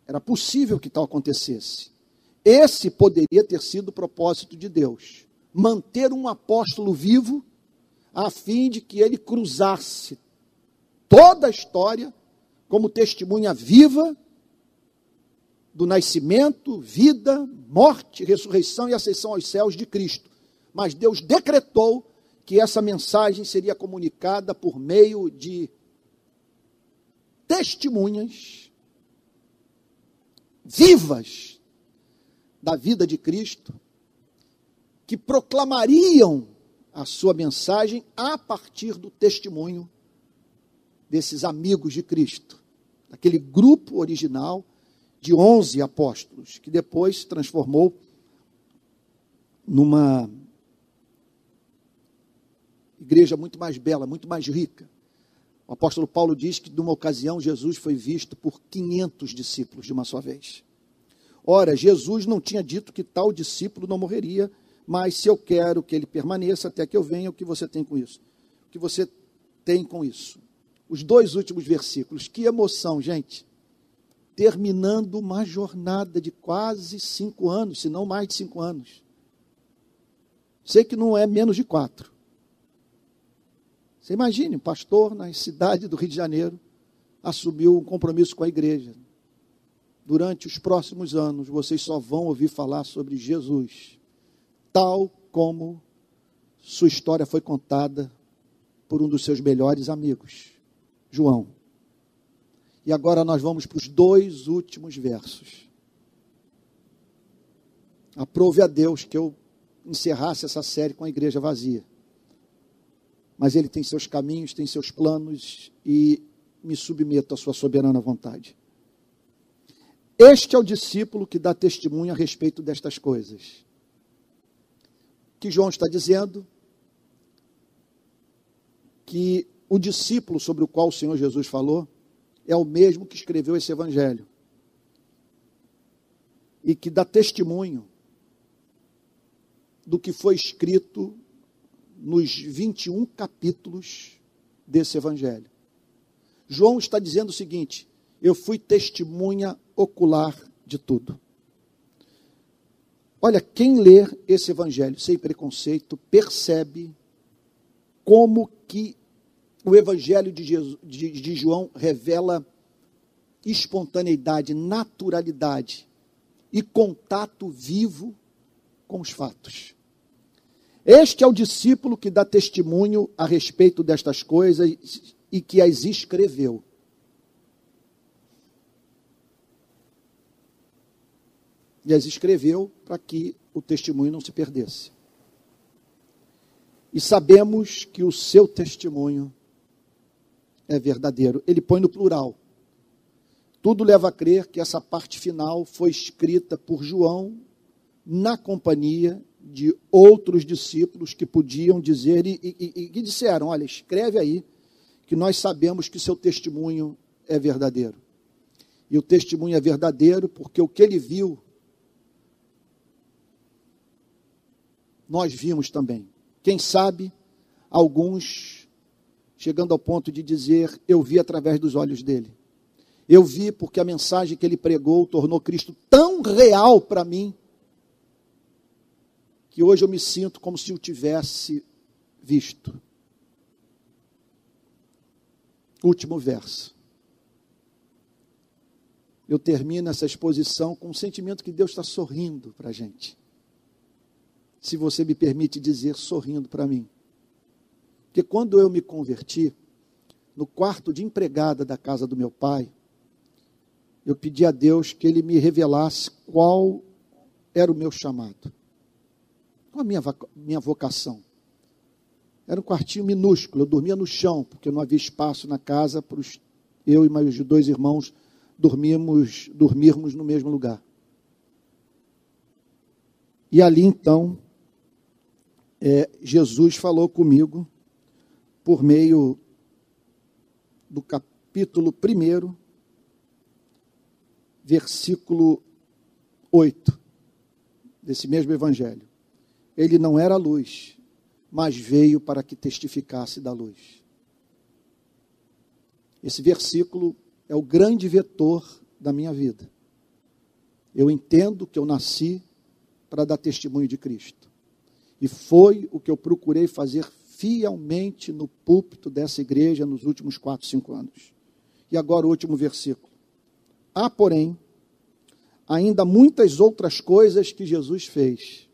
Era possível que tal acontecesse. Esse poderia ter sido o propósito de Deus: manter um apóstolo vivo, a fim de que ele cruzasse toda a história como testemunha viva do nascimento, vida, morte, ressurreição e ascensão aos céus de Cristo. Mas Deus decretou que essa mensagem seria comunicada por meio de testemunhas vivas da vida de Cristo, que proclamariam a sua mensagem a partir do testemunho desses amigos de Cristo, daquele grupo original de 11 apóstolos, que depois se transformou numa igreja muito mais bela, muito mais rica. O apóstolo Paulo diz que, numa ocasião, Jesus foi visto por 500 discípulos de uma só vez. Ora, Jesus não tinha dito que tal discípulo não morreria, mas se eu quero que ele permaneça até que eu venha, o que você tem com isso? O que você tem com isso? Os dois últimos versículos, que emoção, gente! Terminando uma jornada de quase cinco anos, se não mais de cinco anos. Sei que não é menos de quatro. Você imagine, um pastor na cidade do Rio de Janeiro assumiu um compromisso com a igreja. Durante os próximos anos, vocês só vão ouvir falar sobre Jesus, tal como sua história foi contada por um dos seus melhores amigos, João. E agora nós vamos para os dois últimos versos. Aprove a Deus que eu encerrasse essa série com a igreja vazia mas ele tem seus caminhos, tem seus planos e me submeto à sua soberana vontade. Este é o discípulo que dá testemunho a respeito destas coisas. Que João está dizendo que o discípulo sobre o qual o Senhor Jesus falou é o mesmo que escreveu esse evangelho. E que dá testemunho do que foi escrito nos 21 capítulos desse evangelho. João está dizendo o seguinte: eu fui testemunha ocular de tudo. Olha, quem lê esse evangelho sem preconceito percebe como que o evangelho de, Jesus, de, de João revela espontaneidade, naturalidade e contato vivo com os fatos. Este é o discípulo que dá testemunho a respeito destas coisas e que as escreveu. E as escreveu para que o testemunho não se perdesse. E sabemos que o seu testemunho é verdadeiro. Ele põe no plural. Tudo leva a crer que essa parte final foi escrita por João na companhia de outros discípulos que podiam dizer e, e, e, e disseram: Olha, escreve aí, que nós sabemos que seu testemunho é verdadeiro. E o testemunho é verdadeiro porque o que ele viu, nós vimos também. Quem sabe, alguns chegando ao ponto de dizer: Eu vi através dos olhos dele. Eu vi porque a mensagem que ele pregou tornou Cristo tão real para mim que hoje eu me sinto como se o tivesse visto. Último verso. Eu termino essa exposição com o sentimento que Deus está sorrindo para a gente. Se você me permite dizer, sorrindo para mim. Porque quando eu me converti, no quarto de empregada da casa do meu pai, eu pedi a Deus que ele me revelasse qual era o meu chamado. Qual a minha, minha vocação? Era um quartinho minúsculo, eu dormia no chão, porque não havia espaço na casa para os, eu e meus dois irmãos dormirmos, dormirmos no mesmo lugar. E ali então, é, Jesus falou comigo por meio do capítulo 1, versículo 8 desse mesmo evangelho. Ele não era luz, mas veio para que testificasse da luz. Esse versículo é o grande vetor da minha vida. Eu entendo que eu nasci para dar testemunho de Cristo. E foi o que eu procurei fazer fielmente no púlpito dessa igreja nos últimos quatro, cinco anos. E agora o último versículo. Há, porém, ainda muitas outras coisas que Jesus fez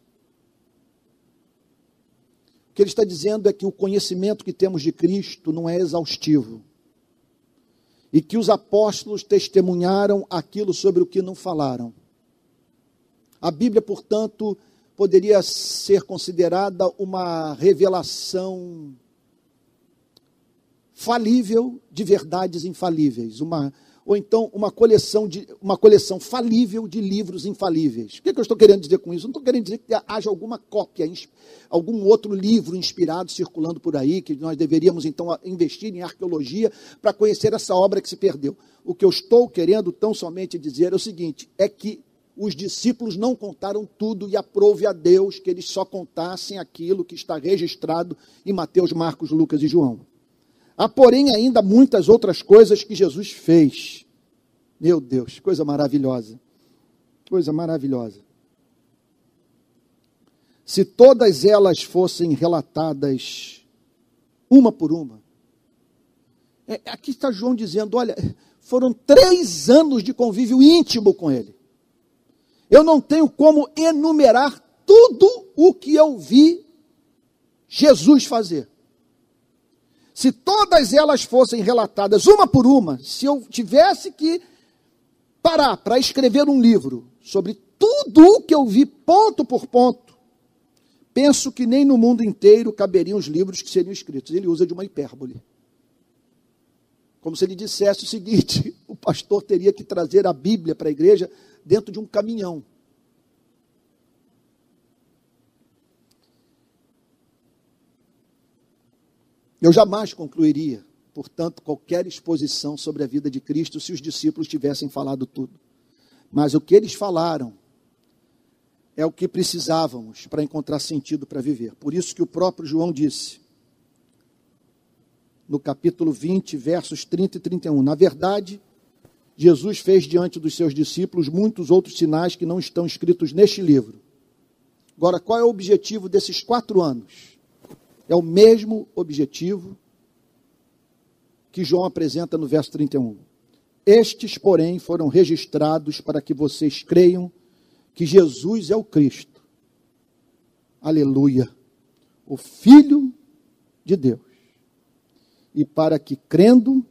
que ele está dizendo é que o conhecimento que temos de Cristo não é exaustivo. E que os apóstolos testemunharam aquilo sobre o que não falaram. A Bíblia, portanto, poderia ser considerada uma revelação falível de verdades infalíveis, uma ou então uma coleção, de, uma coleção falível de livros infalíveis. O que, é que eu estou querendo dizer com isso? Não estou querendo dizer que haja alguma cópia, algum outro livro inspirado circulando por aí, que nós deveríamos então investir em arqueologia para conhecer essa obra que se perdeu. O que eu estou querendo tão somente dizer é o seguinte: é que os discípulos não contaram tudo e aprove a Deus que eles só contassem aquilo que está registrado em Mateus, Marcos, Lucas e João. Há, porém, ainda muitas outras coisas que Jesus fez. Meu Deus, coisa maravilhosa. Coisa maravilhosa. Se todas elas fossem relatadas uma por uma, é, aqui está João dizendo: olha, foram três anos de convívio íntimo com ele. Eu não tenho como enumerar tudo o que eu vi Jesus fazer se todas elas fossem relatadas uma por uma, se eu tivesse que parar para escrever um livro sobre tudo o que eu vi ponto por ponto, penso que nem no mundo inteiro caberiam os livros que seriam escritos. Ele usa de uma hipérbole. Como se ele dissesse o seguinte: o pastor teria que trazer a Bíblia para a igreja dentro de um caminhão. Eu jamais concluiria, portanto, qualquer exposição sobre a vida de Cristo se os discípulos tivessem falado tudo. Mas o que eles falaram é o que precisávamos para encontrar sentido para viver. Por isso que o próprio João disse, no capítulo 20, versos 30 e 31, na verdade, Jesus fez diante dos seus discípulos muitos outros sinais que não estão escritos neste livro. Agora, qual é o objetivo desses quatro anos? É o mesmo objetivo que João apresenta no verso 31. Estes, porém, foram registrados para que vocês creiam que Jesus é o Cristo. Aleluia. O Filho de Deus. E para que, crendo,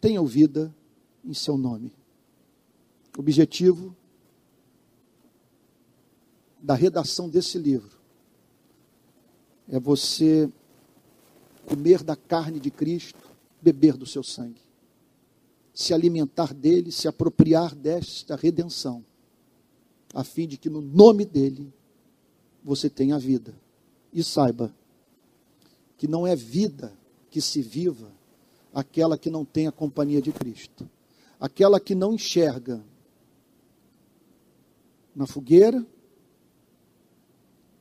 tenham vida em seu nome. Objetivo da redação desse livro é você comer da carne de Cristo, beber do seu sangue, se alimentar dele, se apropriar desta redenção, a fim de que no nome dele você tenha vida. E saiba que não é vida que se viva aquela que não tem a companhia de Cristo, aquela que não enxerga na fogueira,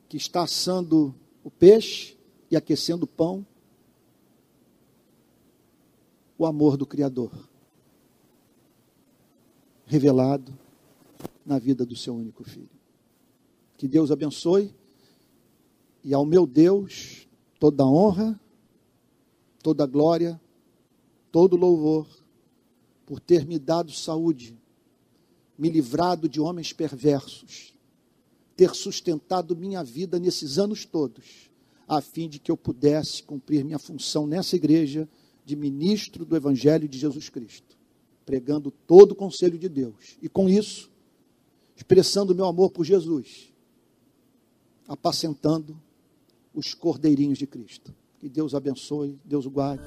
que está assando o peixe e aquecendo o pão, o amor do Criador, revelado na vida do seu único filho. Que Deus abençoe e ao meu Deus toda honra, toda glória, todo louvor, por ter me dado saúde, me livrado de homens perversos, ter sustentado minha vida nesses anos todos, a fim de que eu pudesse cumprir minha função nessa igreja de ministro do Evangelho de Jesus Cristo, pregando todo o conselho de Deus. E com isso, expressando meu amor por Jesus, apacentando os cordeirinhos de Cristo. Que Deus abençoe, Deus o guarde.